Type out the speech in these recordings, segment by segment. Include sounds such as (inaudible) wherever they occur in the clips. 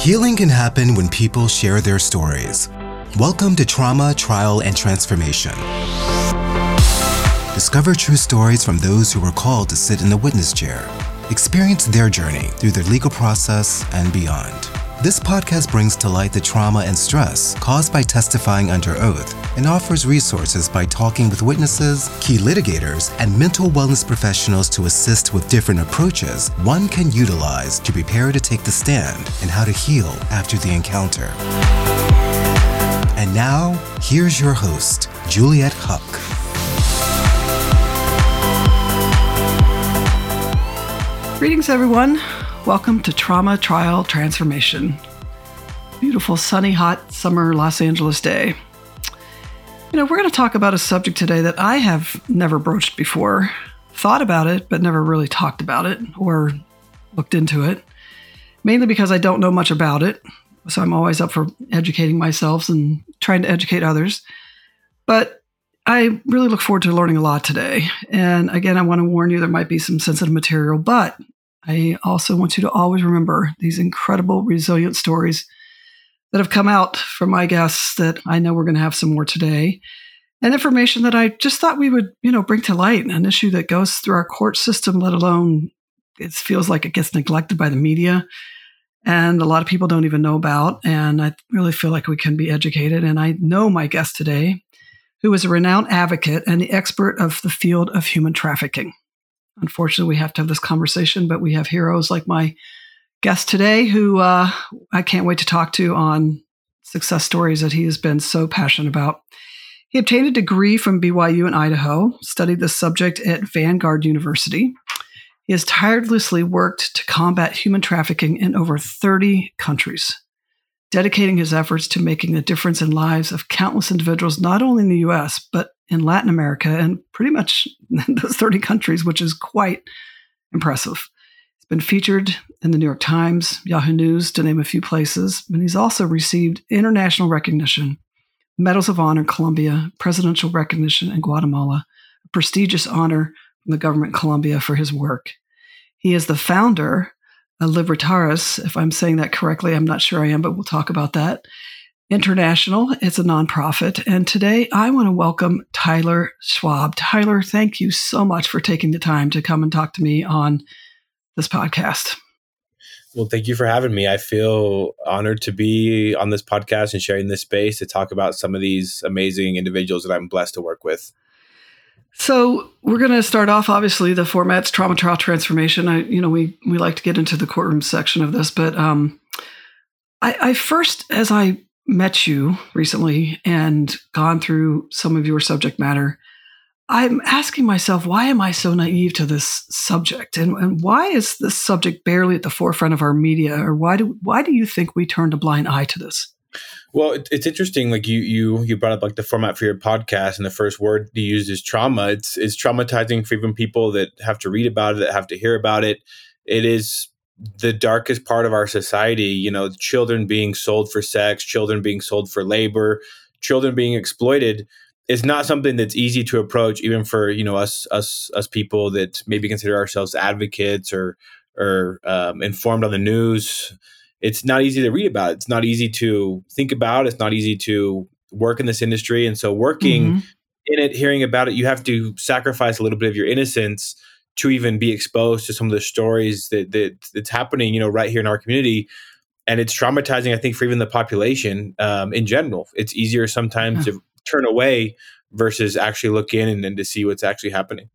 Healing can happen when people share their stories. Welcome to Trauma, Trial, and Transformation. Discover true stories from those who were called to sit in the witness chair. Experience their journey through the legal process and beyond. This podcast brings to light the trauma and stress caused by testifying under oath and offers resources by talking with witnesses, key litigators, and mental wellness professionals to assist with different approaches one can utilize to prepare to take the stand and how to heal after the encounter. And now, here's your host, Juliet Huck. Greetings, everyone. Welcome to Trauma Trial Transformation. Beautiful, sunny, hot summer Los Angeles day. You know, we're going to talk about a subject today that I have never broached before, thought about it, but never really talked about it or looked into it, mainly because I don't know much about it. So I'm always up for educating myself and trying to educate others. But I really look forward to learning a lot today. And again, I want to warn you there might be some sensitive material, but I also want you to always remember these incredible, resilient stories that have come out from my guests that I know we're going to have some more today. And information that I just thought we would, you know, bring to light an issue that goes through our court system, let alone it feels like it gets neglected by the media and a lot of people don't even know about. And I really feel like we can be educated. And I know my guest today, who is a renowned advocate and the expert of the field of human trafficking. Unfortunately, we have to have this conversation, but we have heroes like my guest today who uh, I can't wait to talk to on success stories that he has been so passionate about. He obtained a degree from BYU in Idaho, studied the subject at Vanguard University. He has tirelessly worked to combat human trafficking in over 30 countries, dedicating his efforts to making a difference in lives of countless individuals, not only in the US, but in Latin America and pretty much (laughs) those 30 countries, which is quite impressive. Been featured in the New York Times, Yahoo News, to name a few places, and he's also received international recognition, medals of honor Colombia, presidential recognition in Guatemala, a prestigious honor from the government of Colombia for his work. He is the founder of Libertaris, if I'm saying that correctly. I'm not sure I am, but we'll talk about that. International. It's a nonprofit. And today I want to welcome Tyler Schwab. Tyler, thank you so much for taking the time to come and talk to me on this podcast. Well, thank you for having me. I feel honored to be on this podcast and sharing this space to talk about some of these amazing individuals that I'm blessed to work with. So we're going to start off. Obviously, the format's trauma trial transformation. I, you know, we we like to get into the courtroom section of this, but um, I, I first, as I met you recently and gone through some of your subject matter, I'm asking myself, why am I so naive to this subject? And, and why is this subject barely at the forefront of our media? Or why do why do you think we turned a blind eye to this? Well, it, it's interesting. Like you, you, you brought up like the format for your podcast, and the first word you used is trauma. It's it's traumatizing for even people that have to read about it, that have to hear about it. It is the darkest part of our society you know children being sold for sex children being sold for labor children being exploited is not something that's easy to approach even for you know us us us people that maybe consider ourselves advocates or or um, informed on the news it's not easy to read about it's not easy to think about it's not easy to work in this industry and so working mm-hmm. in it hearing about it you have to sacrifice a little bit of your innocence to even be exposed to some of the stories that, that that's happening, you know, right here in our community. And it's traumatizing, I think, for even the population um, in general. It's easier sometimes yeah. to turn away versus actually look in and, and to see what's actually happening.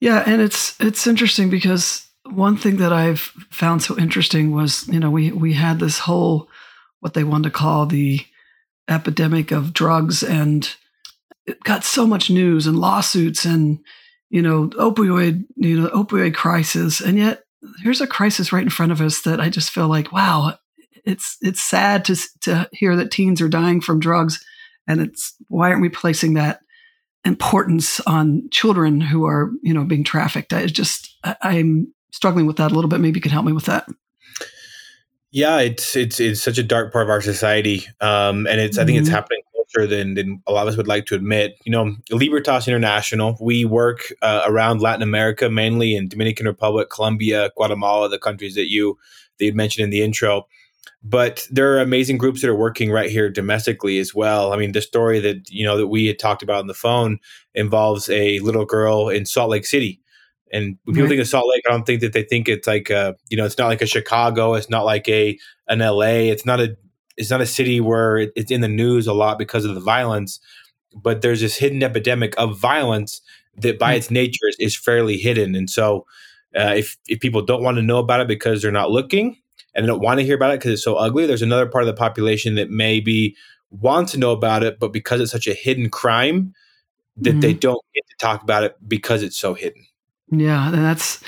Yeah, and it's it's interesting because one thing that I've found so interesting was, you know, we we had this whole what they wanted to call the epidemic of drugs and it got so much news and lawsuits and you know, opioid, you know, opioid crisis. And yet here's a crisis right in front of us that I just feel like, wow, it's it's sad to to hear that teens are dying from drugs. And it's why aren't we placing that importance on children who are, you know, being trafficked? I just I, I'm struggling with that a little bit. Maybe you could help me with that. Yeah, it's it's it's such a dark part of our society, um, and it's. I think it's mm-hmm. happening closer than than a lot of us would like to admit. You know, Libertas International, we work uh, around Latin America, mainly in Dominican Republic, Colombia, Guatemala, the countries that you that you mentioned in the intro. But there are amazing groups that are working right here domestically as well. I mean, the story that you know that we had talked about on the phone involves a little girl in Salt Lake City. And when people right. think of Salt Lake, I don't think that they think it's like a, you know, it's not like a Chicago, it's not like a an LA, it's not a it's not a city where it's in the news a lot because of the violence, but there's this hidden epidemic of violence that by mm. its nature is, is, fairly hidden. And so uh, if, if people don't want to know about it because they're not looking and they don't want to hear about it because it's so ugly, there's another part of the population that maybe want to know about it, but because it's such a hidden crime that mm. they don't get to talk about it because it's so hidden. Yeah, and that's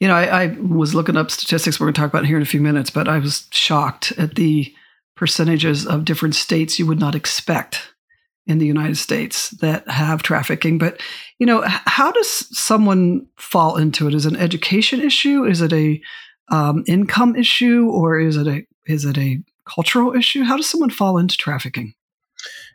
you know, I, I, was looking up statistics we're going to talk about here in a few minutes, but I was shocked at the percentages of different states you would not expect in the United States that have trafficking. But, you know, how does someone fall into it? Is it an education issue? Is it a um, income issue? Or is it a is it a cultural issue? How does someone fall into trafficking?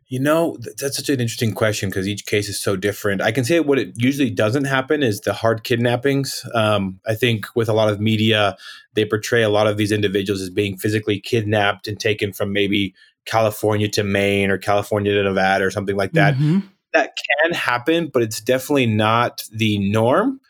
You know, that's such an interesting question because each case is so different. I can say what it usually doesn't happen is the hard kidnappings. Um, I think with a lot of media, they portray a lot of these individuals as being physically kidnapped and taken from maybe California to Maine or California to Nevada or something like that. Mm-hmm. That can happen, but it's definitely not the norm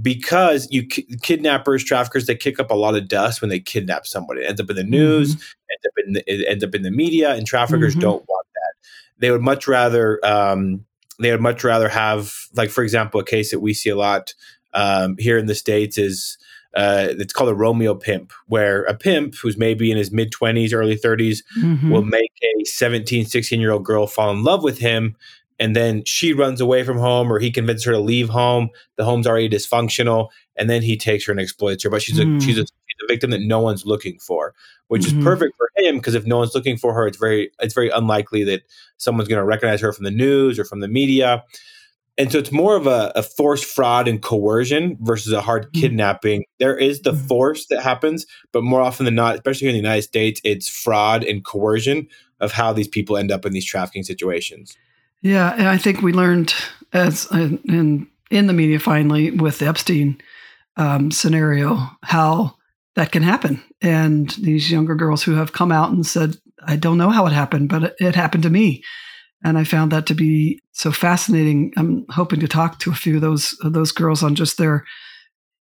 because you kidnappers, traffickers, they kick up a lot of dust when they kidnap somebody. It ends up in the news, mm-hmm. ends up in the, it ends up in the media, and traffickers mm-hmm. don't want that. they would much rather um, they would much rather have like for example a case that we see a lot um, here in the states is uh, it's called a Romeo pimp, where a pimp who's maybe in his mid 20s, early 30s mm-hmm. will make a 17, 16 year old girl fall in love with him. And then she runs away from home, or he convinces her to leave home. The home's already dysfunctional, and then he takes her and exploits her. But she's a mm. she's a a victim that no one's looking for, which mm-hmm. is perfect for him because if no one's looking for her, it's very it's very unlikely that someone's going to recognize her from the news or from the media. And so it's more of a, a forced fraud and coercion versus a hard mm-hmm. kidnapping. There is the mm-hmm. force that happens, but more often than not, especially here in the United States, it's fraud and coercion of how these people end up in these trafficking situations. Yeah, and I think we learned as in in the media finally with the Epstein um, scenario how that can happen. And these younger girls who have come out and said, I don't know how it happened, but it, it happened to me. And I found that to be so fascinating. I'm hoping to talk to a few of those of those girls on just their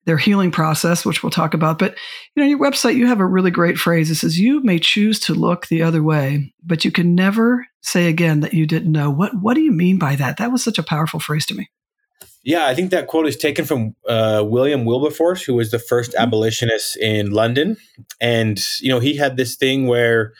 their healing process, which we'll talk about. But you know, your website, you have a really great phrase. It says, "You may choose to look the other way, but you can never say again that you didn't know." What What do you mean by that? That was such a powerful phrase to me. Yeah, I think that quote is taken from uh, William Wilberforce, who was the 1st mm-hmm. abolitionist in London. And, you know, he had this thing where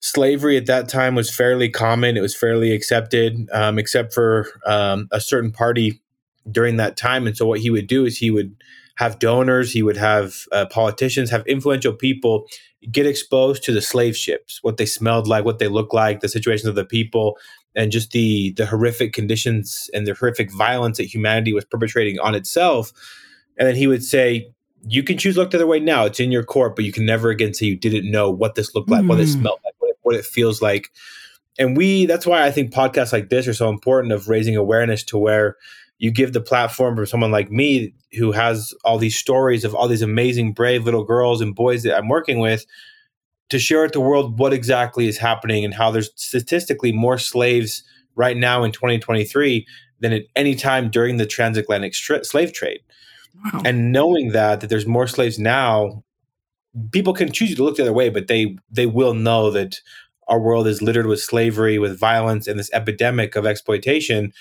slavery at that time was fairly common, it was fairly accepted, um, except for um, a certain party during that time. And so what he would do is he would have donors, he would have uh, politicians, have influential people get exposed to the slave ships, what they smelled like, what they looked like, the situations of the people, and just the the horrific conditions and the horrific violence that humanity was perpetrating on itself. And then he would say, "You can choose look the other way now. It's in your court, but you can never again say you didn't know what this looked like, mm. what it mm. smelled like, what it, what it feels like." And we that's why I think podcasts like this are so important of raising awareness to where you give the platform for someone like me who has all these stories of all these amazing brave little girls and boys that I'm working with to share with the world what exactly is happening and how there's statistically more slaves right now in 2023 than at any time during the transatlantic slave trade. Wow. And knowing that that there's more slaves now, people can choose to look the other way, but they they will know that our world is littered with slavery, with violence, and this epidemic of exploitation.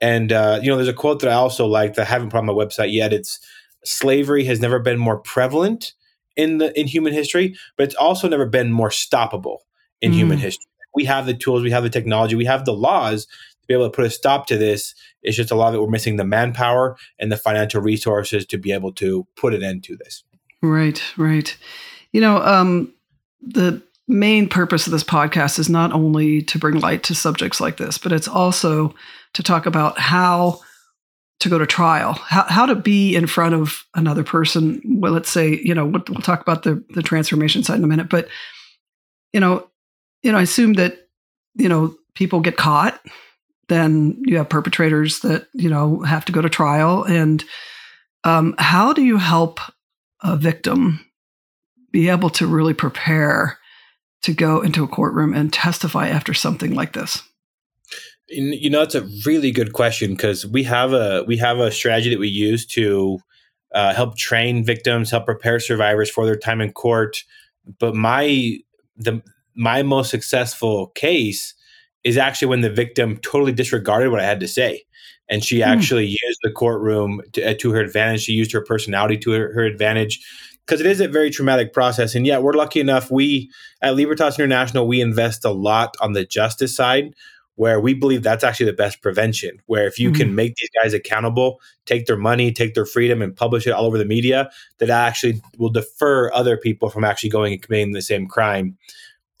And uh, you know, there's a quote that I also like that I haven't put on my website yet. It's slavery has never been more prevalent in the in human history, but it's also never been more stoppable in mm. human history. We have the tools, we have the technology, we have the laws to be able to put a stop to this. It's just a lot of it we're missing the manpower and the financial resources to be able to put an end to this. Right, right. You know, um, the main purpose of this podcast is not only to bring light to subjects like this, but it's also to talk about how to go to trial, how, how to be in front of another person. Well, let's say, you know, we'll, we'll talk about the, the transformation side in a minute, but, you know, you know, I assume that, you know, people get caught, then you have perpetrators that you know have to go to trial. And um, how do you help a victim be able to really prepare to go into a courtroom and testify after something like this? You know, it's a really good question because we have a we have a strategy that we use to uh, help train victims, help prepare survivors for their time in court. But my the my most successful case is actually when the victim totally disregarded what I had to say, and she hmm. actually used the courtroom to, uh, to, her advantage. She used her personality to her, her advantage because it is a very traumatic process. And yet, we're lucky enough. We at Libertas International we invest a lot on the justice side where we believe that's actually the best prevention. Where if you mm-hmm. can make these guys accountable, take their money, take their freedom, and publish it all over the media, that actually will defer other people from actually going and committing the same crime.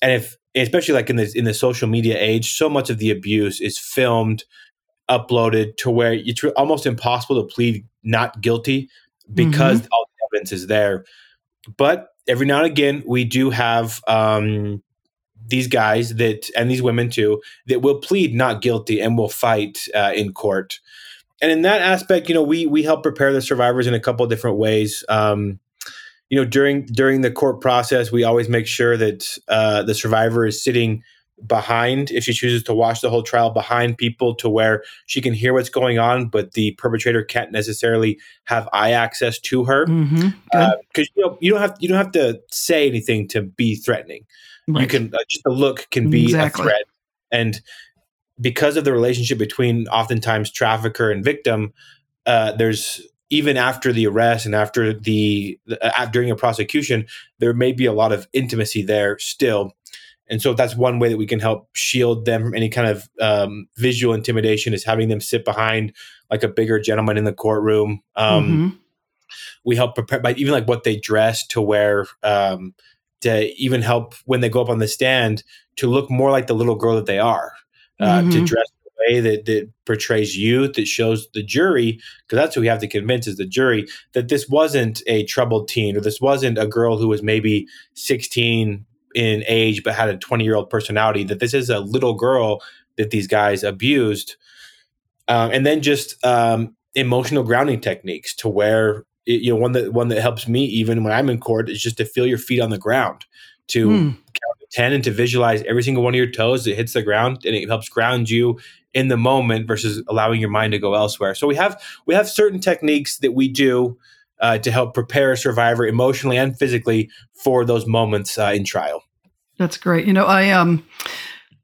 And if, especially like in the in the social media age, so much of the abuse is filmed, uploaded to where it's almost impossible to plead not guilty because mm-hmm. all the evidence is there. But every now and again, we do have um, these guys that and these women too that will plead not guilty and will fight uh, in court. And in that aspect you know we we help prepare the survivors in a couple of different ways. Um, you know during during the court process we always make sure that uh, the survivor is sitting behind if she chooses to watch the whole trial behind people to where she can hear what's going on but the perpetrator can't necessarily have eye access to her. Because mm-hmm. uh, you know you don't have you don't have to say anything to be threatening Right. You can uh, just the look can be exactly. a threat, and because of the relationship between oftentimes trafficker and victim, uh, there's even after the arrest and after the uh, during a prosecution, there may be a lot of intimacy there still. And so that's one way that we can help shield them from any kind of um, visual intimidation is having them sit behind like a bigger gentleman in the courtroom. Um, mm-hmm. We help prepare by even like what they dress to wear. Um, to even help when they go up on the stand to look more like the little girl that they are, uh, mm-hmm. to dress the way that, that portrays youth, that shows the jury, because that's who we have to convince is the jury, that this wasn't a troubled teen or this wasn't a girl who was maybe 16 in age but had a 20 year old personality, that this is a little girl that these guys abused. Um, and then just um, emotional grounding techniques to where it, you know one that one that helps me even when I'm in court is just to feel your feet on the ground, to mm. count to ten and to visualize every single one of your toes that hits the ground, and it helps ground you in the moment versus allowing your mind to go elsewhere. So we have we have certain techniques that we do uh, to help prepare a survivor emotionally and physically for those moments uh, in trial. That's great. You know, I um,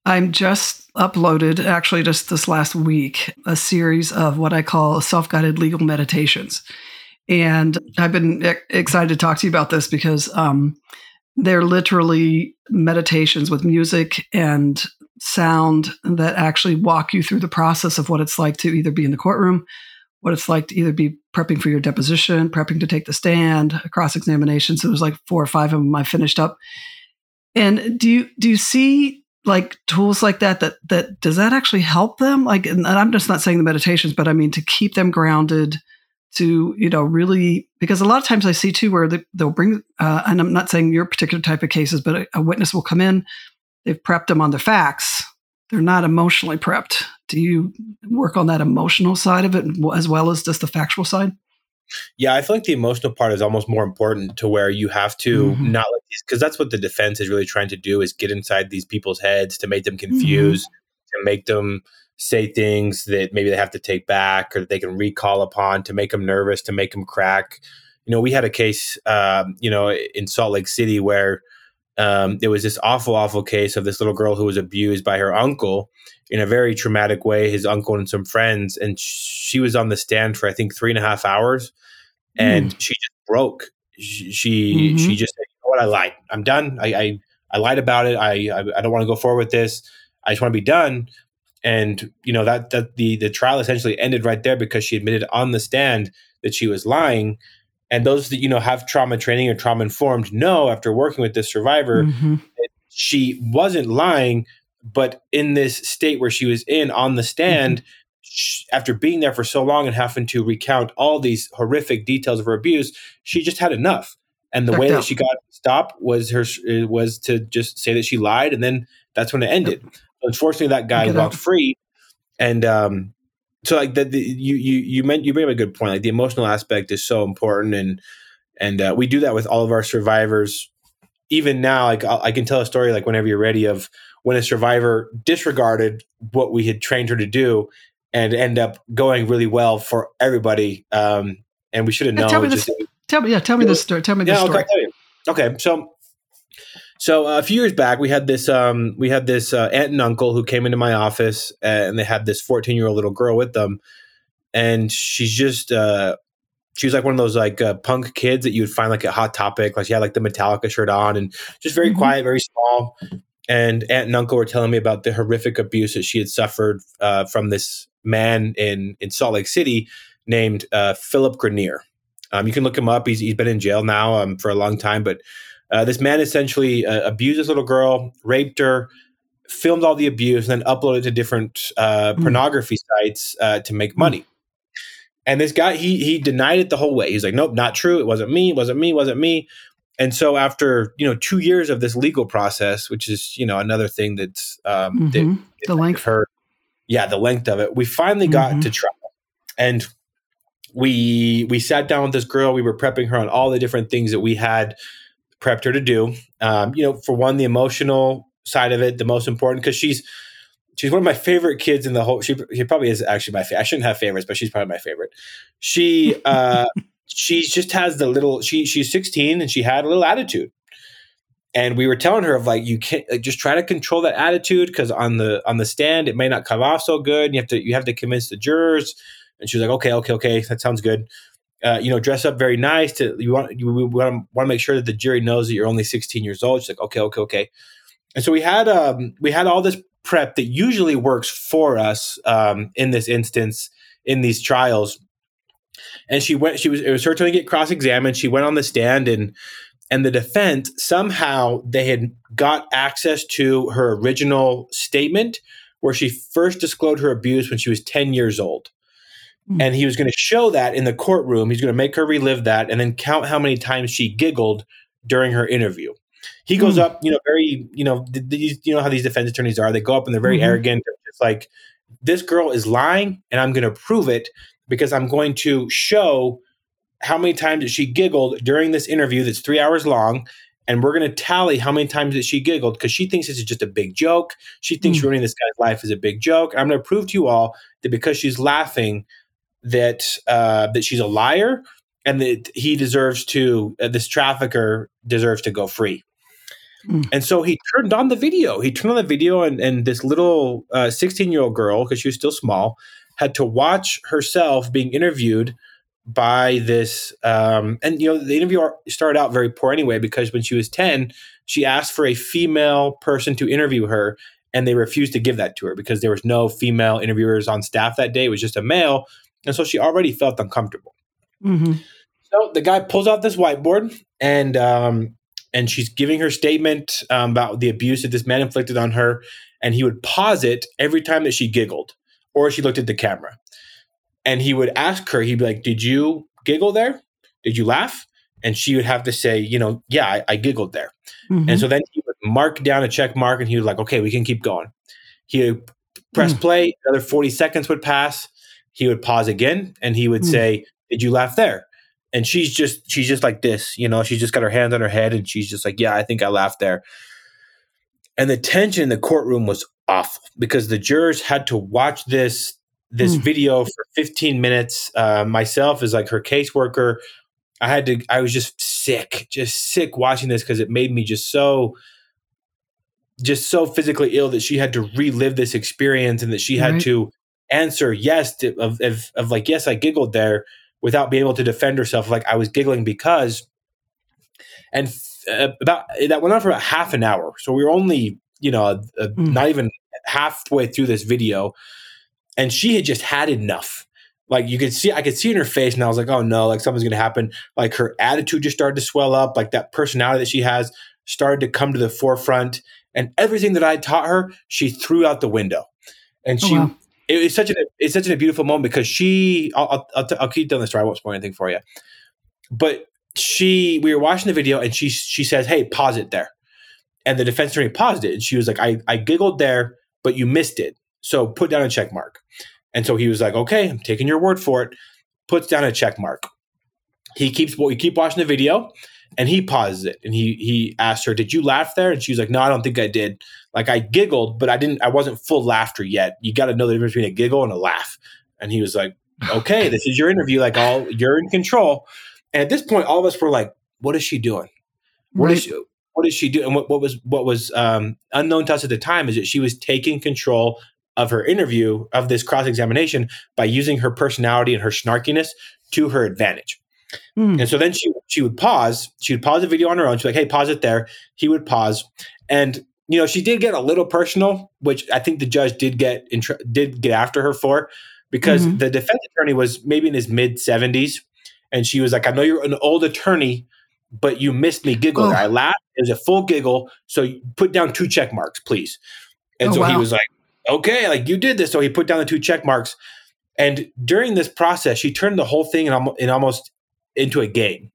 I'm just uploaded actually just this last week a series of what I call self-guided legal meditations. And I've been excited to talk to you about this because um, they're literally meditations with music and sound that actually walk you through the process of what it's like to either be in the courtroom, what it's like to either be prepping for your deposition, prepping to take the stand, cross examination. So there's like four or five of them I finished up. And do you do you see like tools like that that that does that actually help them? Like, and I'm just not saying the meditations, but I mean to keep them grounded to you know really because a lot of times I see too where they, will bring uh, and I'm not saying your particular type of cases, but a, a, witness will come in, they've prepped them on the facts, they're not emotionally prepped. Do you work on that emotional side of it as well as just the factual side? Yeah, I feel like the emotional part is almost more important to where you have to mm-hmm. not let these because that's what the defense is really trying to do is get inside these people's heads to make them mm-hmm. confused, mm-hmm. to make them say things that maybe they have to take back or that they can recall upon to make them nervous, to make them crack. You know, we had a case, um, you know, in Salt Lake City where um, there was this awful, awful case of this little girl who was abused by her uncle in a very traumatic way, his uncle and some friends. And she was on the stand for, I think, three and a half hours. And mm. she just broke. She, she, mm-hmm. she just said, you know what, I lied. I'm done. I, I, I lied about it. I, I, I don't want to go forward with this. I just want to be done and you know that that the the trial essentially ended right there because she admitted on the stand that she was lying. And those that you know have trauma training or trauma informed know after working with this survivor mm-hmm. that she wasn't lying but in this state where she was in on the stand mm-hmm. she, after being there for so long and having to recount all these horrific details of her abuse she just had enough. And the way that she got stopped was her was to just say that she lied and then that's when it ended Unfortunately, that guy walked free, and um, so like the, you you you meant you bring up a good point. Like the emotional aspect is so important, and and uh, we do that with all of our survivors. Even now, like I, I can tell a story like whenever you're ready of when a survivor disregarded what we had trained her to do and end up going really well for everybody. Um, and we should have known. Tell me this. Tell me, yeah, tell me this story. Tell me this yeah, story. Okay, okay, so so uh, a few years back, we had this um, we had this uh, aunt and uncle who came into my office, and they had this fourteen year old little girl with them, and she's just uh, she was like one of those like uh, punk kids that you would find like a hot topic, like she had like the Metallica shirt on, and just very mm-hmm. quiet, very small. And aunt and uncle were telling me about the horrific abuse that she had suffered uh, from this man in in Salt Lake City named uh, Philip Grenier. Um, you can look him up. He's he's been in jail now um, for a long time, but uh, this man essentially uh, abused this little girl, raped her, filmed all the abuse, and then uploaded to different uh, mm. pornography sites uh, to make money. And this guy, he he denied it the whole way. He's like, "Nope, not true. It wasn't me. It wasn't me. It wasn't me." And so, after you know two years of this legal process, which is you know another thing that's um, mm-hmm. that, the length, her, yeah, the length of it, we finally got mm-hmm. to trial, and we we sat down with this girl. We were prepping her on all the different things that we had prepped her to do. Um, you know, for one, the emotional side of it, the most important because she's she's one of my favorite kids in the whole. She, she probably is actually my. favorite. I shouldn't have favorites, but she's probably my favorite. She (laughs) uh, she just has the little. She she's 16 and she had a little attitude. And we were telling her of like you can't like, just try to control that attitude because on the on the stand it may not come off so good. You have to you have to convince the jurors. And she was like, okay, okay, okay, that sounds good uh, you know, dress up very nice. To you want you want to make sure that the jury knows that you're only 16 years old. She's like, okay, okay, okay. And so we had um, we had all this prep that usually works for us um, in this instance in these trials. And she went. She was it was her turn to get cross examined. She went on the stand and and the defense somehow they had got access to her original statement where she first disclosed her abuse when she was 10 years old. Hmm. And he was going to show that in the courtroom. He's going to make her relive that and then count how many times she giggled during her interview. He goes mm. up, you know, very, you know, these, you know how these defense attorneys are. They go up and they're very mm-hmm. arrogant. It's like, this girl is lying and I'm going to prove it because I'm going to show how many times that she giggled during this interview that's three hours long. And we're going to tally how many times that she giggled because she thinks this is just a big joke. She thinks mm. ruining this guy's life is a big joke. And I'm going to prove to you all that because she's laughing, that uh, that she's a liar and that he deserves to uh, this trafficker deserves to go free. Mm. And so he turned on the video. He turned on the video, and, and this little 16 uh, year old girl, because she was still small, had to watch herself being interviewed by this. Um, and, you know, the interview started out very poor anyway, because when she was 10, she asked for a female person to interview her, and they refused to give that to her because there was no female interviewers on staff that day. It was just a male. And so she already felt uncomfortable. Mm-hmm. So the guy pulls out this whiteboard and um, and she's giving her statement um, about the abuse that this man inflicted on her. And he would pause it every time that she giggled or she looked at the camera. And he would ask her, he'd be like, Did you giggle there? Did you laugh? And she would have to say, you know, yeah, I, I giggled there. Mm-hmm. And so then he would mark down a check mark and he was like, okay, we can keep going. He would press mm. play, another 40 seconds would pass he would pause again and he would mm. say, Did you laugh there? And she's just she's just like this, you know, she's just got her hands on her head and she's just like, Yeah, I think I laughed there. And the tension in the courtroom was awful because the jurors had to watch this this mm. video for 15 minutes. Uh, myself as like her caseworker, I had to. I was just sick, just sick watching this because it made me just so, just so physically ill that she had to relive this experience and that she had to answer yes to, of, of, of like yes i giggled there without being able to defend herself like i was giggling because and uh, about that went on for about half an hour. So we were only you know a, a, mm. not even halfway through this video and she had just had enough. Like you could see i could see in her face and i was like oh no like something's gonna happen. Like her attitude just started to swell up. Like that personality that she has started to come to the forefront and everything that i taught her she threw out the window. And oh, she wow it, it's such a it's such a beautiful moment because she I'll I'll, I'll, keep telling the story. I won't spoil anything for you, but she we were watching the video and she she says, "Hey, pause it there," and the defense attorney paused it and she was like, "I I giggled there." but you missed it. So put down a check mark. And so he was like, okay, I'm taking your word for it. Puts down a check mark. He keeps we keep watching the video and he pauses it and he he asked her, Did you laugh there? And she was like, No, I don't think I did. Like I giggled, but I didn't I wasn't full laughter yet. You gotta know the difference between a giggle and a laugh. And he was like, Okay, this is your interview, like all you're in control. And at this point, all of us were like, What is she doing? What Right. is she what is she doing? And what, what was what was um, unknown to us at the time is that she was taking control of her interview of this cross examination by using her personality and her snarkiness to her advantage. Mm. And so then she she would pause. She would pause the video on her own. She'd be like, "Hey, pause it there." He would pause, and you know she did get a little personal, which I think the judge did get in, did get after her for, because Mhm. the defense attorney was maybe in his mid seventies, and she was like, "I know you're an old attorney, but you missed me giggle. Oh. I laughed. It was a full giggle. So put down two check marks, please." And Oh, so he was like, "Okay, like you did this." So he put down the two check marks, and during this process, she turned the whole thing in, in almost into a game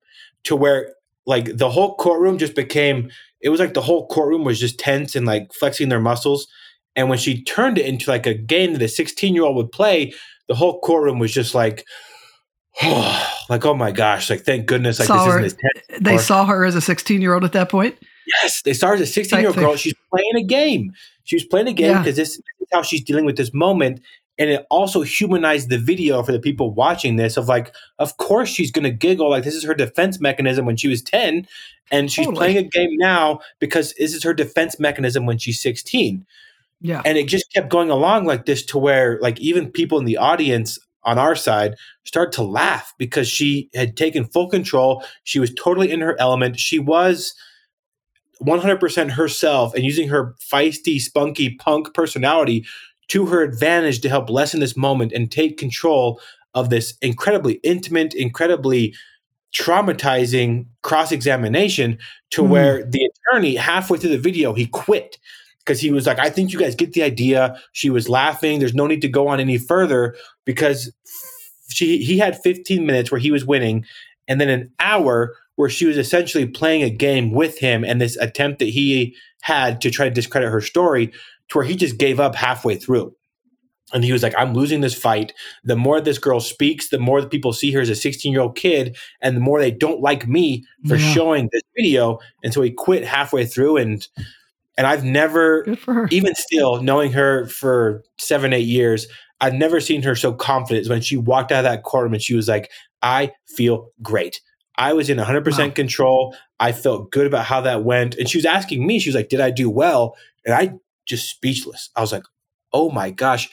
to where like the whole courtroom just became it was like the whole courtroom was just tense and like flexing their muscles and when she turned it into like a game that a 16 year old would play the whole courtroom was just like oh, (sighs) like oh my gosh like thank goodness like Saw this her- isn't They saw her as a 16 year old at that point. Yes, they started as a 16 year old girl. She's playing a game. She was playing a game because this, this is how she's dealing with this moment. And it also humanized the video for the people watching this of like, of course she's going to giggle. Like, this is her defense mechanism when she was 10. And she's Totally. playing a game now because this is her defense mechanism when she's 16 Yeah. and it just kept going along like this to where like even people in the audience on our side start to laugh because she had taken full control she was totally in her element she was 100% herself and using her feisty spunky punk personality to her advantage to help lessen this moment and take control of this incredibly intimate incredibly traumatizing cross examination to Mhm. where the attorney halfway through the video he quit because he was like, I think you guys get the idea. She was laughing. There's no need to go on any further because she he had 15 minutes where he was winning, and then an hour where she was essentially playing a game with him and this attempt that he had to try to discredit her story to where he just gave up halfway through. And he was like, I'm losing this fight. The more this girl speaks, the more that people see her as a 16 year old kid, and the more they don't like me for Yeah. showing this video. And so he quit halfway through. And and I've never even still knowing her for seven eight years i've never seen her so confident when she walked out of that courtroom and she was like i feel great i was in 100% Wow. control i felt good about how that went and she was asking me she was like did i do well and i just speechless i was like oh my gosh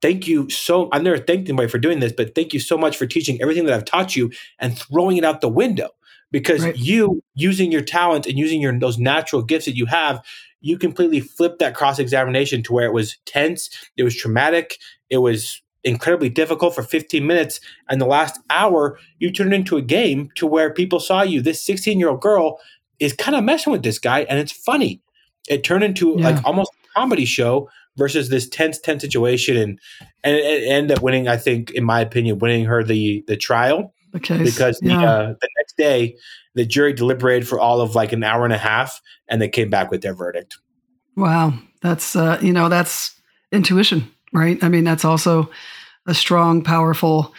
thank you so i've never thanked anybody for doing this but thank you so much for teaching everything that i've taught you and throwing it out the window because Right. you using your talent and using your those natural gifts that you have you completely flipped that cross examination to where it was tense, it was traumatic, it was incredibly difficult for 15 minutes. And the last hour, you turned into a game to where people saw you. This 16 year old girl is kind of messing with this guy, and it's funny. It turned into Yeah. like almost comedy show versus this tense, tense situation, and and it, it ended up winning. I think, in my opinion, winning her the the trial case. because the yeah. uh, the next day the jury deliberated for all of like an hour and a half, and they came back with their verdict. Wow. That's, uh, you know, that's intuition, right? I mean, that's also a strong, powerful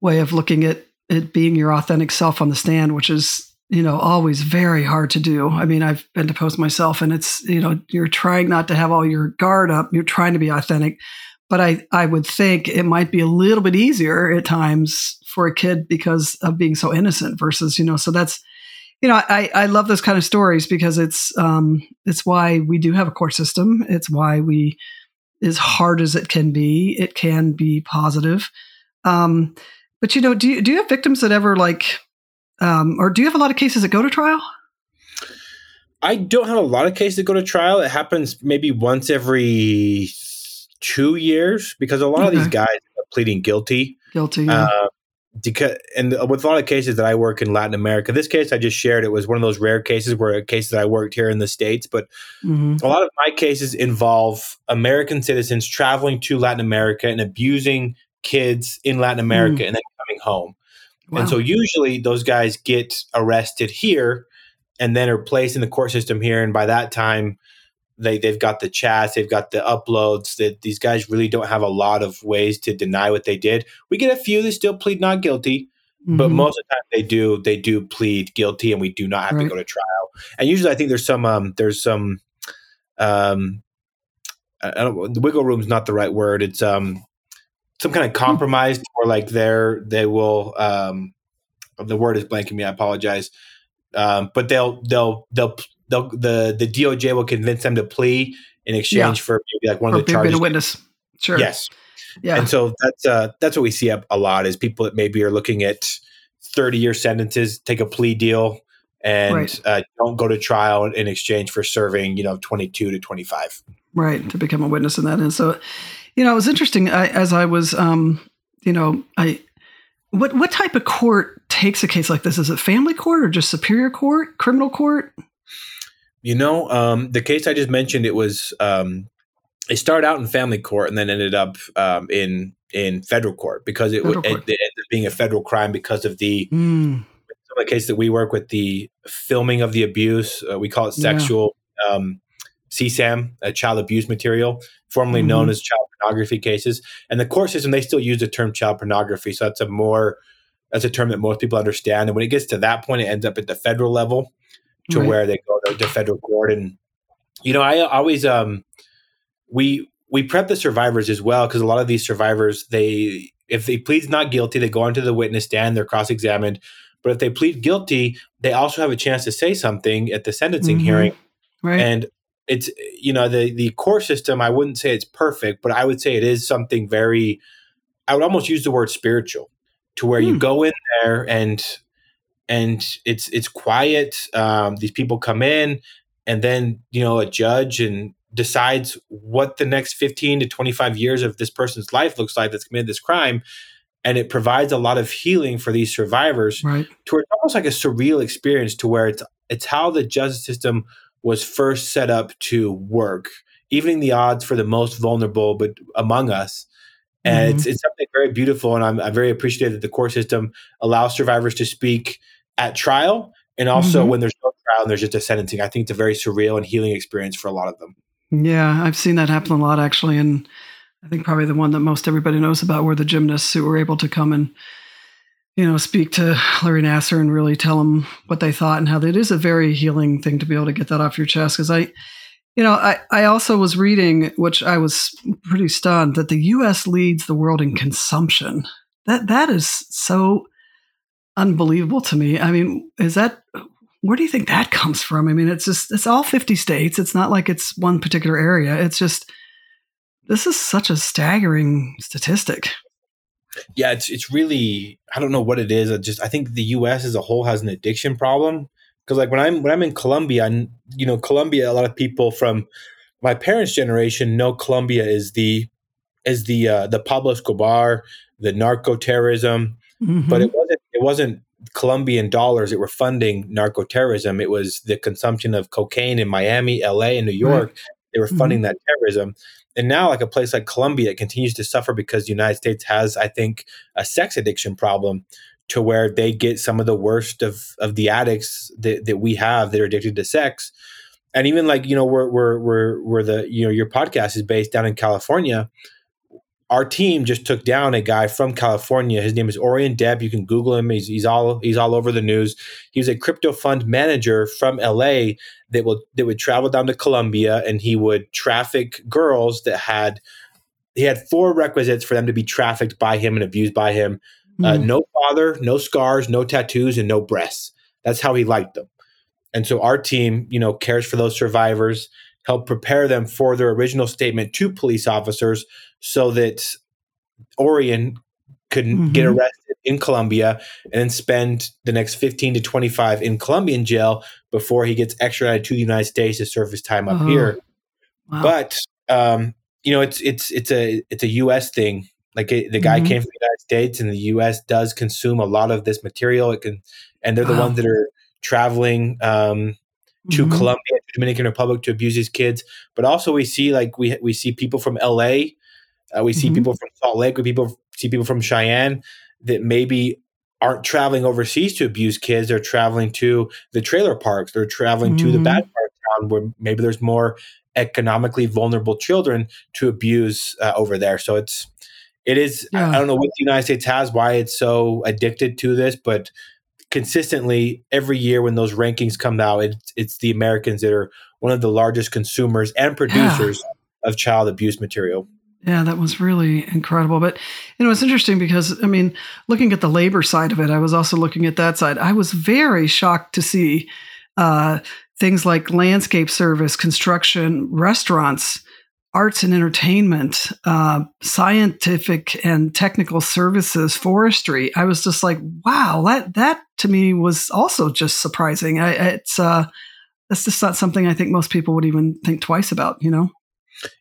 way of looking at it being your authentic self on the stand, which is, you know, always very hard to do. I mean, I've been to post myself and it's, you know, you're trying not to have all your guard up. You're trying to be authentic. But I, I would think it might be a little bit easier at times for a kid because of being so innocent versus, you know, so that's, you know, I, I love those kind of stories because it's um, it's why we do have a court system. It's why we, as hard as it can be, it can be positive. Um, but you know, do you do you have victims that ever like, um, or do you have a lot of cases that go to trial? I don't have a lot of cases that go to trial. It happens maybe once every two years because a lot of these guys are pleading guilty. Guilty. yeah. Uh, because and with a lot of cases that I work in Latin America, this case I just shared, it was one of those rare cases where a case that I worked here in the states. But Mhm. a lot of my cases involve American citizens traveling to Latin America and abusing kids in Latin America and then coming home. Wow. And so usually those guys get arrested here and then are placed in the court system here. And by that time, they they've got the chats, they've got the uploads. That these guys really don't have a lot of ways to deny what they did. We get a few that still plead not guilty, mm-hmm. but most of the time they do they do plead guilty, and we do not have right. to go to trial. And usually, I think there's some um, there's some um, I don't, the wiggle room is not the right word. It's um some kind of hmm. compromise or like they're they will um the word is blanking me. I apologize. Um, but they'll they'll they'll they'll the the DOJ will convince them to plea in exchange yeah. for maybe like one of the charges. a witness. Sure. Yes. Yeah. And so that's uh that's what we see a, a lot is people that maybe are looking at 30 year sentences, take a plea deal and right. uh, don't go to trial in exchange for serving, you know, 22 to 25. Right. To become a witness in that. And so, you know, it was interesting I, as I was, um, you know, I, what, what type of court takes a case like this? Is it family court or just superior court, criminal court? You know, um, the case I just mentioned, it was um, it started out in family court and then ended up um, in in federal court because it, it, it, ended up being a federal crime because of the mm. the case that we work with the filming of the abuse. Uh, we call it sexual yeah. um, CSAM, uh, child abuse material, formerly mm-hmm. known as child pornography cases. And the court system they still use the term child pornography, so that's a more that's a term that most people understand. And when it gets to that point, it ends up at the federal level to right. where they go to, to federal court. And you know, I always um we we prep the survivors as well because a lot of these survivors they if they plead not guilty, they go onto the witness stand, they're cross examined. But if they plead guilty, they also have a chance to say something at the sentencing mm-hmm. hearing. Right. And it's you know the the core system. I wouldn't say it's perfect, but I would say it is something very. I would almost use the word spiritual, to where you hmm. go in there and and it's it's quiet. Um, these people come in, and then you know a judge and decides what the next 15 to 25 years of this person's life looks like that's committed this crime and it provides a lot of healing for these survivors right to where it's almost like a surreal experience to where it's it's how the justice system was first set up to work evening the odds for the most vulnerable but among us and mm-hmm. it's, it's something very beautiful and I'm, I'm very appreciative that the court system allows survivors to speak at trial and also mm-hmm. when there's no trial and there's just a sentencing i think it's a very surreal and healing experience for a lot of them yeah i've seen that happen a lot actually and i think probably the one that most everybody knows about were the gymnasts who were able to come and you know speak to larry Nassar and really tell them what they thought and how it is a very healing thing to be able to get that off your chest because i you know, I, I also was reading, which I was pretty stunned, that the U.S. leads the world in consumption. That that is so unbelievable to me. I mean, is that where do you think that comes from? I mean, it's just it's all 50 states. It's not like it's one particular area. It's just this is such a staggering statistic. Yeah, it's it's really I don't know what it is. I just I think the US as a whole has an addiction problem because like when I'm when I'm in Colombia, and you know, Colombia, a lot of people from my parents' generation know Colombia is the is the uh, the Pablo Escobar, the narco terrorism, mm-hmm. but it wasn't it wasn't Colombian dollars that were funding narco terrorism. It was the consumption of cocaine in Miami, L.A., and New York. Right. They were funding mm-hmm. that terrorism. And now, like a place like Colombia, continues to suffer because the United States has, I think, a sex addiction problem to where they get some of the worst of of the addicts that, that we have that are addicted to sex. And even like you know where where where where the you know your podcast is based down in california our team just took down a guy from california his name is orion Depp you can google him he's, he's all he's all over the news he was a crypto fund manager from la that would that would travel down to colombia and he would traffic girls that had he had four requisites for them to be trafficked by him and abused by him uh, mm. no father, no scars, no tattoos, and no breasts. That's how he liked them. And so our team, you know, cares for those survivors, help prepare them for their original statement to police officers so that Orion could mm-hmm. get arrested in Colombia and then spend the next 15 to 25 in Colombian jail before he gets extradited to the United States to serve his time up here. Wow. But um, you know, it's it's it's a it's a US thing like it, the guy mm-hmm. came from the United States, and the U.S. does consume a lot of this material. It can, and they're the wow. ones that are traveling um, to mm-hmm. Colombia, Dominican Republic, to abuse these kids. But also, we see like we we see people from L.A., uh, we see mm-hmm. people from Salt Lake, we people see people from Cheyenne that maybe aren't traveling overseas to abuse kids. They're traveling to the trailer parks. They're traveling to the bad mm-hmm. part of town where maybe there's more economically vulnerable children to abuse uh, over there. So it's it is yeah. I don't know what the United States has, why it's so addicted to this, but consistently every year when those rankings come out, it's it's the Americans that are one of the largest consumers and producers yeah. of child abuse material. Yeah, that was really incredible. But you know, it's interesting because I mean, looking at the labor side of it, I was also looking at that side. I was very shocked to see uh, things like landscape service, construction, restaurants, arts and entertainment, uh, scientific and technical services, forestry. I was just like, wow, that that to me was also just surprising. I, it's uh, that's just not something I think most people would even think twice about. You know.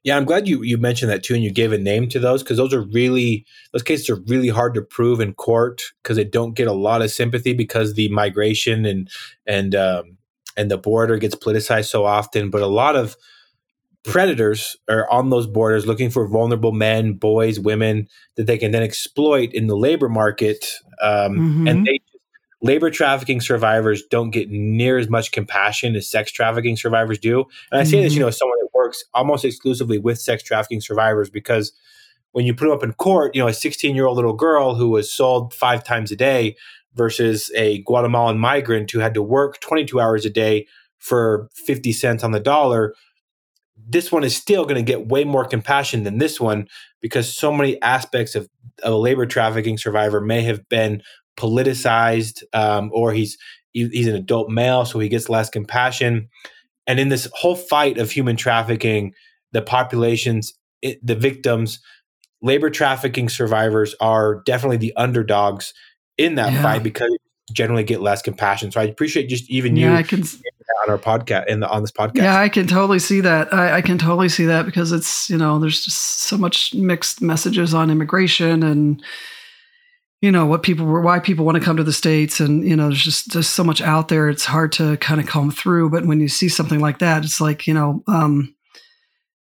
Yeah, I'm glad you you mentioned that too, and you gave a name to those because those are really those cases are really hard to prove in court because they don't get a lot of sympathy because the migration and and um, and the border gets politicized so often. But a lot of predators are on those borders looking for vulnerable men, boys, women that they can then exploit in the labor market, um, mm-hmm. and they labor trafficking survivors don't get near as much compassion as sex trafficking survivors do. And I say mm-hmm. this, you know, as someone that works almost exclusively with sex trafficking survivors because when you put them up in court, you know, a 16 year old little girl who was sold five times a day versus a Guatemalan migrant who had to work 22 hours a day for 50 cents on the dollar. This one is still going to get way more compassion than this one because so many aspects of, of a labor trafficking survivor may have been politicized um, or he's he's an adult male so he gets less compassion and in this whole fight of human trafficking the populations it, the victims labor trafficking survivors are definitely the underdogs in that yeah. fight because generally get less compassion so i appreciate just even yeah, you I can, on our podcast in the on this podcast. Yeah i can totally see that. I, I can totally see that because it's you know there's just so much mixed messages on immigration and you know what people were why people want to come to the states and you know there's just just so much out there it's hard to kind of comb through. But when you see something like that it's like you know um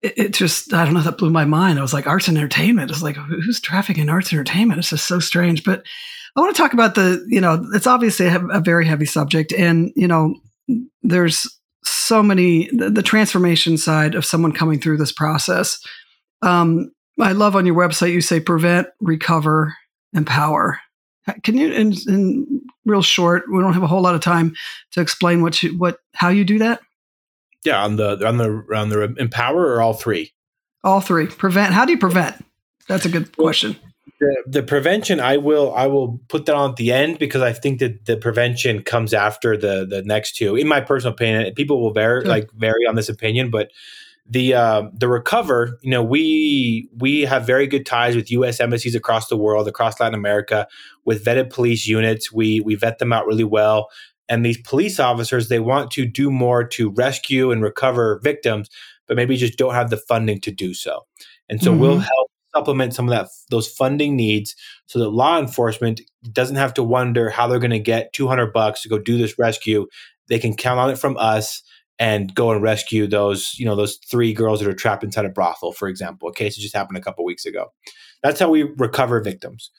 it, just i don't know that blew my mind. I was like arts and entertainment. It's like who's trafficking arts and entertainment? It's just so strange. But i want to talk about the you know it's obviously a very heavy subject and you know there's so many the, the transformation side of someone coming through this process um I love on your website you say prevent, recover, empower. Can you, in, in real short, we don't have a whole lot of time to explain what you, what, how you do that? Yeah, on the on the on the empower or all three. All three. Prevent. How do you prevent? That's a good question. The, the prevention, I will I will put that on at the end because I think that the prevention comes after the the next two. In my personal opinion, people will vary like vary on this opinion, but the uh, the recover you know we we have very good ties with us embassies across the world across latin america with vetted police units we we vet them out really well and these police officers they want to do more to rescue and recover victims but maybe just don't have the funding to do so and so mm-hmm. we'll help supplement some of that those funding needs so that law enforcement doesn't have to wonder how they're going to get 200 bucks to go do this rescue they can count on it from us and go and rescue those, you know, those three girls that are trapped inside a brothel, for example. A case that just happened a couple weeks ago. That's how we recover victims.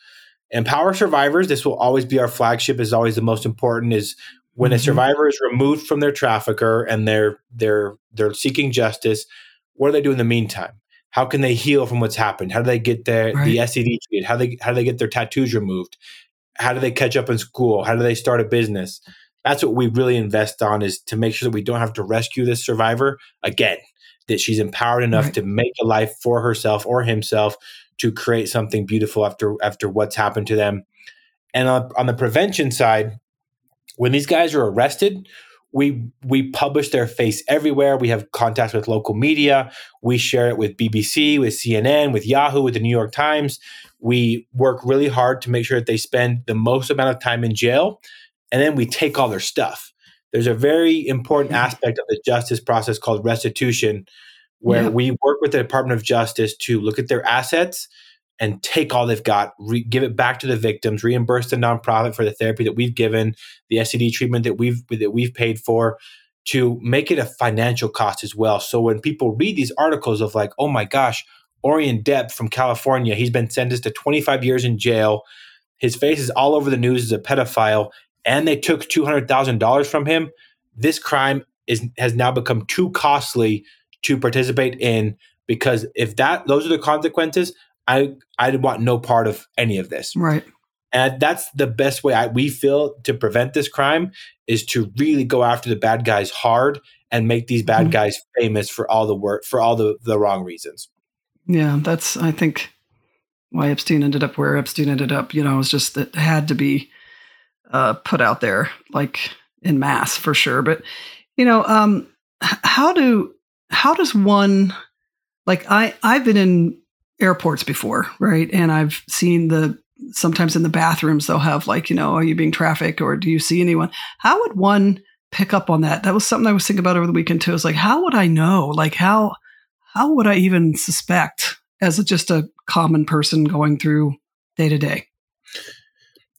Empower survivors. This will always be our flagship. Is always the most important. Is when mm-hmm. a survivor is removed from their trafficker and they're they're they're seeking justice. What do they do in the meantime? How can they heal from what's happened? How do they get their right. the STD treated? How they how do they get their tattoos removed? How do they catch up in school? How do they start a business? that's what we really invest on is to make sure that we don't have to rescue this survivor again that she's empowered enough right. to make a life for herself or himself to create something beautiful after after what's happened to them and on, on the prevention side when these guys are arrested we we publish their face everywhere we have contacts with local media we share it with bbc with cnn with yahoo with the new york times we work really hard to make sure that they spend the most amount of time in jail and then we take all their stuff. There's a very important aspect of the justice process called restitution, where yeah. we work with the Department of Justice to look at their assets and take all they've got, re- give it back to the victims, reimburse the nonprofit for the therapy that we've given, the STD treatment that we've that we've paid for, to make it a financial cost as well. So when people read these articles of like, oh my gosh, Orion Depp from California, he's been sentenced to 25 years in jail. His face is all over the news as a pedophile and they took $200,000 from him, this crime is has now become too costly to participate in because if that those are the consequences, I I want no part of any of this. Right. And that's the best way I, we feel to prevent this crime is to really go after the bad guys hard and make these bad mm-hmm. guys famous for all the work for all the the wrong reasons. Yeah, that's I think why Epstein ended up where Epstein ended up. You know, it was just that it had to be uh, put out there like in mass for sure. But you know, um, how do how does one like I I've been in airports before, right? And I've seen the sometimes in the bathrooms they'll have like, you know, are you being trafficked or do you see anyone? How would one pick up on that? That was something I was thinking about over the weekend too. It's like, how would I know? Like how how would I even suspect as a, just a common person going through day to day?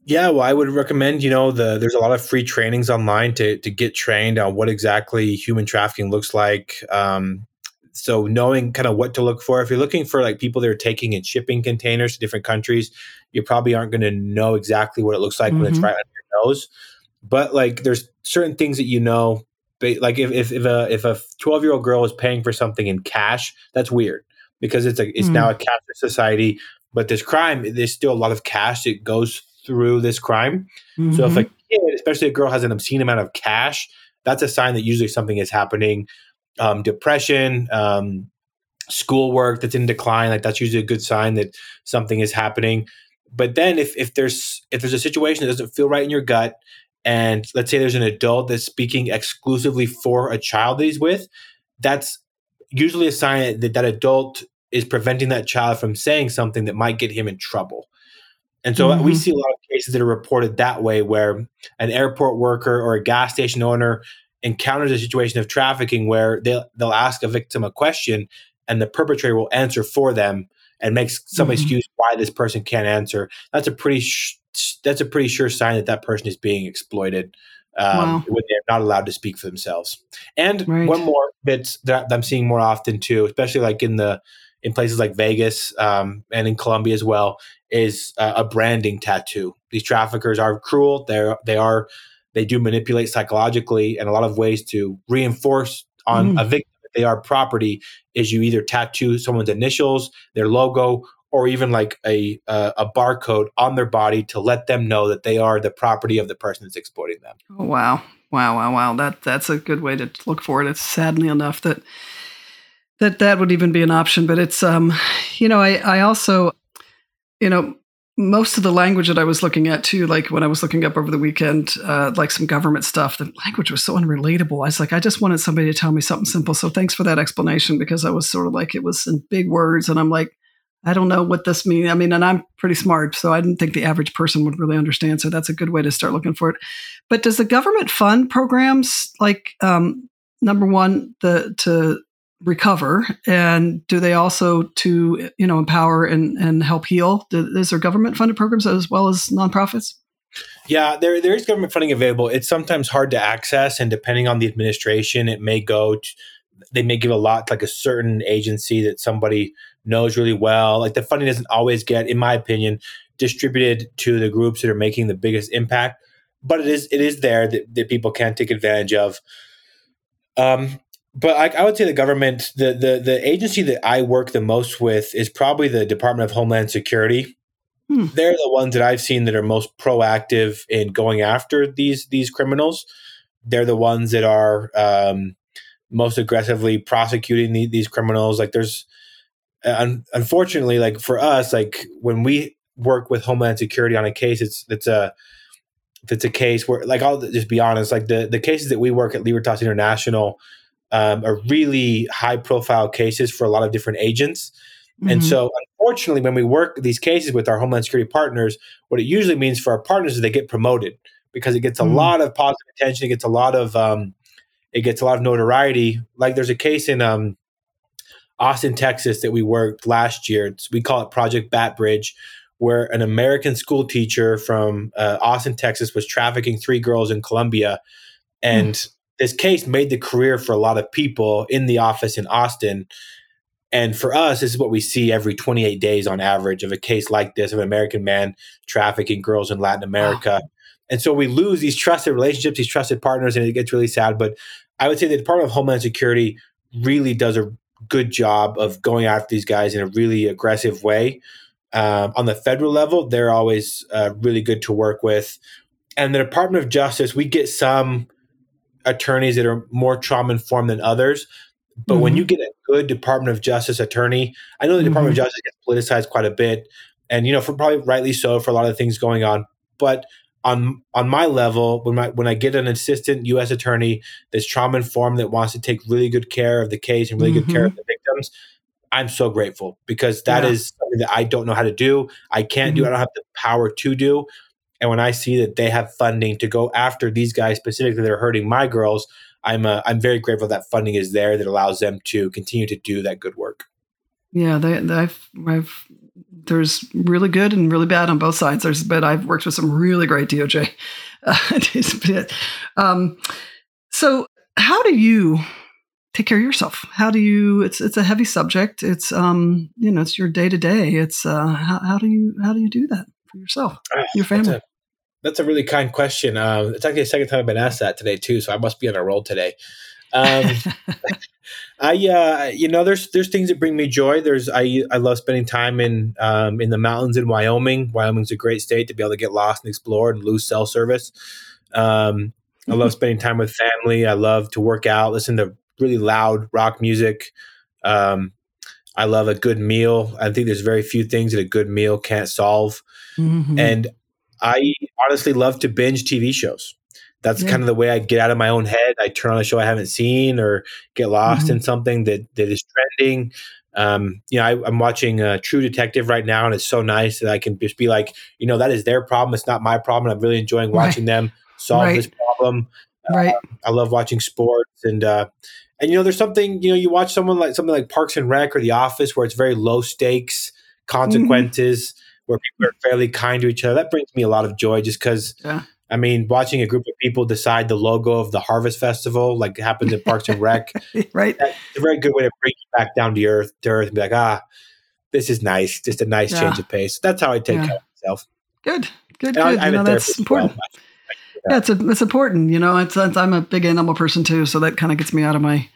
Yeah, well, I would recommend, you know, the there's a lot of free trainings online to to get trained on what exactly human trafficking looks like. Um, so knowing kind of what to look for if you're looking for like people that are taking and shipping containers to different countries you probably aren't going to know exactly what it looks like mm-hmm. when it's mm-hmm. right on your nose but like there's certain things that you know like if, if, if a if a 12 year old girl is paying for something in cash that's weird because it's a it's mm-hmm. now a cashless society but this crime there's still a lot of cash that goes through this crime mm-hmm. so if a mm-hmm. kid especially a girl has an obscene amount of cash that's a sign that usually something is happening um, depression, um, schoolwork that's in decline. Like that's usually a good sign that something is happening. But then if if there's if there's a situation that doesn't feel right in your gut, and let's say there's an adult that's speaking exclusively for a child that he's with, that's usually a sign that that adult is preventing that child from saying something that might get him in trouble. And so mm-hmm. we see a lot of cases that are reported that way where an airport worker or a gas station owner encounters a situation of trafficking where they'll, they'll ask a victim a question and the perpetrator will answer for them and makes some mm-hmm. excuse why this person can't answer that's a pretty sh- that's a pretty sure sign that that person is being exploited um, wow. when they're not allowed to speak for themselves and right. one more bit that i'm seeing more often too especially like in the in places like vegas um, and in colombia as well is uh, a branding tattoo these traffickers are cruel they're they are they do manipulate psychologically and a lot of ways to reinforce on mm. a victim that they are property is you either tattoo someone's initials, their logo, or even like a uh, a barcode on their body to let them know that they are the property of the person that's exploiting them. Oh, wow, wow, wow, wow! That that's a good way to look for it. It's sadly enough that that that would even be an option, but it's um, you know, I I also, you know, most of the language that I was looking at too, like when I was looking up over the weekend, uh, like some government stuff, the language was so unrelatable. I was like, I just wanted somebody to tell me something simple. So thanks for that explanation because I was sort of like, it was in big words. And I'm like, I don't know what this means. I mean, and I'm pretty smart, so I didn't think the average person would really understand. So that's a good way to start looking for it. But does the government fund programs like um, number one, the to recover? And do they also to you know empower and, and help heal? Is there government funded programs as well as nonprofits? Yeah there, there is government funding available. It's sometimes hard to access and depending on the administration it may go to, they may give a lot like a certain agency that somebody knows really well. Like the funding doesn't always get in my opinion distributed to the groups that are making the biggest impact but it is it is there that, that people can take advantage of. Um, but I, I, would say the government, the, the the agency that I work the most with is probably the Department of Homeland Security. Hmm. They're the ones that I've seen that are most proactive in going after these these criminals. They're the ones that are um, most aggressively prosecuting the, these criminals. Like there's, un- unfortunately, like for us, like when we work with Homeland Security on a case, it's it's a it's a case where, like, I'll just be honest, like the the cases that we work at Libertas International um, are really high profile cases for a lot of different agents. Mm-hmm. And so, unfortunately, when we work these cases with our Homeland Security partners, what it usually means for our partners is they get promoted because it gets a mm-hmm. lot of positive attention. It gets a lot of um, it gets a lot of notoriety. Like there's a case in um, Austin, Texas, that we worked last year. It's, we call it Project Bat Bridge, where an American school teacher from uh, Austin, Texas, was trafficking three girls in Colombia, and mm this case made the career for a lot of people in the office in Austin. And for us, this is what we see every 28 days on average of a case like this of an American man trafficking girls in Latin America. Wow. And so we lose these trusted relationships, these trusted partners, and it gets really sad. But I would say the Department of Homeland Security really does a good job of going after these guys in a really aggressive way. Um, on the federal level, they're always uh, really good to work with. And the Department of Justice, we get some attorneys that are more trauma informed than others. But mm-hmm. when you get a good Department of Justice attorney, I know the mm-hmm. Department of Justice gets politicized quite a bit, and you know, for probably rightly so for a lot of things going on. But on on my level, when my when I get an assistant U.S. attorney that's trauma informed that wants to take really good care of the case and really mm-hmm. good care of mm-hmm. the victims, I'm so grateful because that yeah. is something that I don't know how to do. I can't do. I mm-hmm. don't have the power to do. And when I see that they have funding to go after these guys specifically that are hurting my girls, I'm uh, I'm very grateful that funding is there that allows them to continue to do that good work. Yeah, they, I've, I've, there's really good and really bad on both sides. There's, but I've worked with some really great DOJ. (laughs) Um, so, how do you take care of yourself? How do you? It's it's a heavy subject. It's um, you know, it's your day to day. It's uh, how, how do you how do you do that for yourself, uh, your family? That's a really kind question. Uh, it's actually the second time I've been asked that today too, so I must be on a roll today. Um, (laughs) I, uh, you know, there's there's things that bring me joy. There's I I love spending time in um, in the mountains in Wyoming. Wyoming's a great state to be able to get lost and explore and lose cell service. Um, I love spending time with family. I love to work out, listen to really loud rock music. Um, I love a good meal. I think there's very few things that a good meal can't solve. Mm-hmm. And I honestly love to binge TV shows. That's yeah. kind of the way I get out of my own head. I turn on a show I haven't seen or get lost mm-hmm. in something that, that is trending. Um, you know, I, am watching uh, True Detective right now, and it's so nice that I can just be like, you know, that is their problem. It's not my problem. I'm really enjoying watching right. them solve right. this problem. Right. Uh, I love watching sports, and uh, and you know, there's something you know, you watch someone like something like Parks and Rec or The Office, where it's very low stakes consequences. Mm-hmm where people are fairly kind to each other. That brings me a lot of joy just because, yeah. I mean, watching a group of people decide the logo of the Harvest Festival, like happens at Parks and Rec, (laughs) right? That's a very good way to bring you back down to earth, to earth and be like, ah, this is nice. Just a nice yeah. change of pace. That's how I take yeah. care of myself. Good, good, good. I, I you know, that's important. Well. Yeah, it's a, it's important. You know, it's, it's, I'm a big animal person too, so that kind of gets me out of my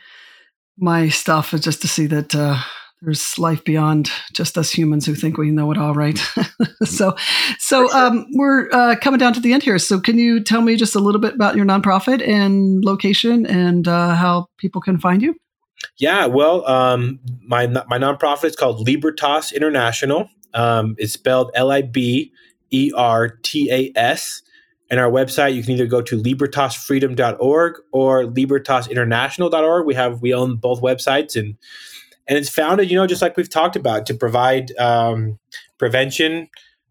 my stuff. Is just to see that uh, there's life beyond just us humans who think we know it all, right? (laughs) so, so um, we're uh, coming down to the end here. So, can you tell me just a little bit about your nonprofit and location and uh, how people can find you? Yeah, well, um, my my nonprofit is called Libertas International. Um, it's spelled L I B E R T A S. And our website, you can either go to libertasfreedom.org or libertasinternational.org. We have we own both websites and and it's founded, you know, just like we've talked about, to provide um, prevention,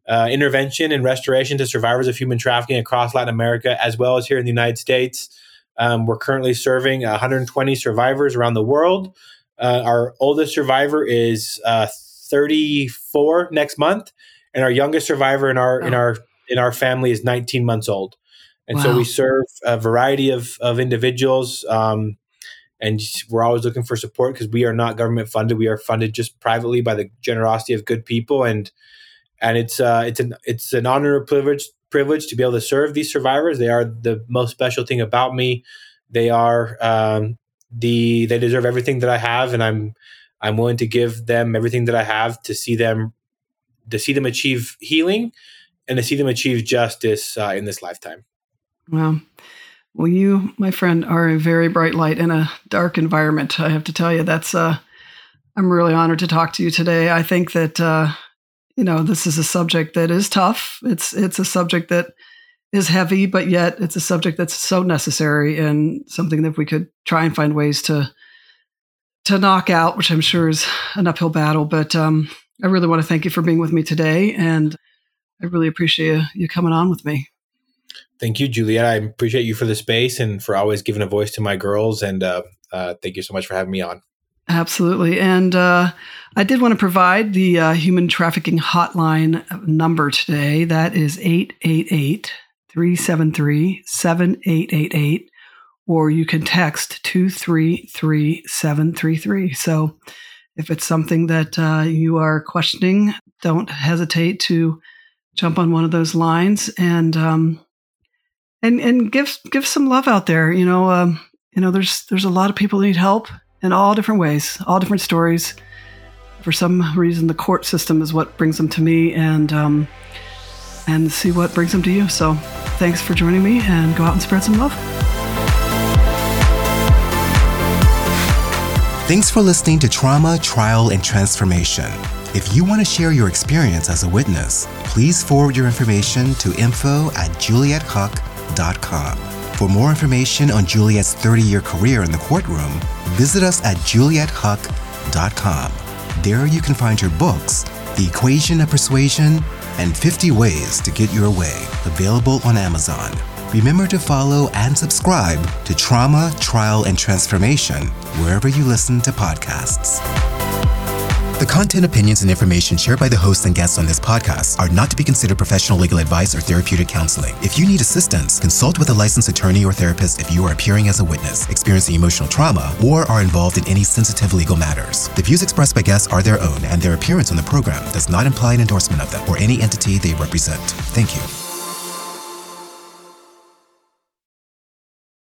uh, intervention, and restoration to survivors of human trafficking across Latin America, as well as here in the United States. Um, we're currently serving 120 survivors around the world. Uh, our oldest survivor is uh, 34 next month, and our youngest survivor in our in our in our family is 19 months old. And wow. so we serve a variety of of individuals. Um, and we're always looking for support because we are not government funded. We are funded just privately by the generosity of good people, and and it's uh, it's an it's an honor and privilege privilege to be able to serve these survivors. They are the most special thing about me. They are um, the they deserve everything that I have, and I'm I'm willing to give them everything that I have to see them to see them achieve healing and to see them achieve justice uh, in this lifetime. Well, well, you, my friend, are a very bright light in a dark environment. I have to tell you, that's. Uh, I'm really honored to talk to you today. I think that uh, you know this is a subject that is tough. It's it's a subject that is heavy, but yet it's a subject that's so necessary and something that we could try and find ways to to knock out, which I'm sure is an uphill battle. But um, I really want to thank you for being with me today, and I really appreciate you coming on with me. Thank you, Juliet. I appreciate you for the space and for always giving a voice to my girls. And uh, uh, thank you so much for having me on. Absolutely. And uh, I did want to provide the uh, human trafficking hotline number today. That is 888 373 7888. Or you can text 233733. So if it's something that uh, you are questioning, don't hesitate to jump on one of those lines and um, and and give give some love out there. You know, um, you know, there's there's a lot of people who need help, in all different ways, all different stories. For some reason, the court system is what brings them to me, and um, and see what brings them to you. So, thanks for joining me, and go out and spread some love. Thanks for listening to Trauma, Trial, and Transformation. If you want to share your experience as a witness, please forward your information to info at juliethuck.com. For more information on Juliet's 30 year career in the courtroom, visit us at juliethuck.com. There you can find her books, The Equation of Persuasion and 50 Ways to Get Your Way, available on Amazon. Remember to follow and subscribe to Trauma, Trial, and Transformation wherever you listen to podcasts. The content, opinions, and information shared by the hosts and guests on this podcast are not to be considered professional legal advice or therapeutic counseling. If you need assistance, consult with a licensed attorney or therapist if you are appearing as a witness, experiencing emotional trauma, or are involved in any sensitive legal matters. The views expressed by guests are their own, and their appearance on the program does not imply an endorsement of them or any entity they represent. Thank you.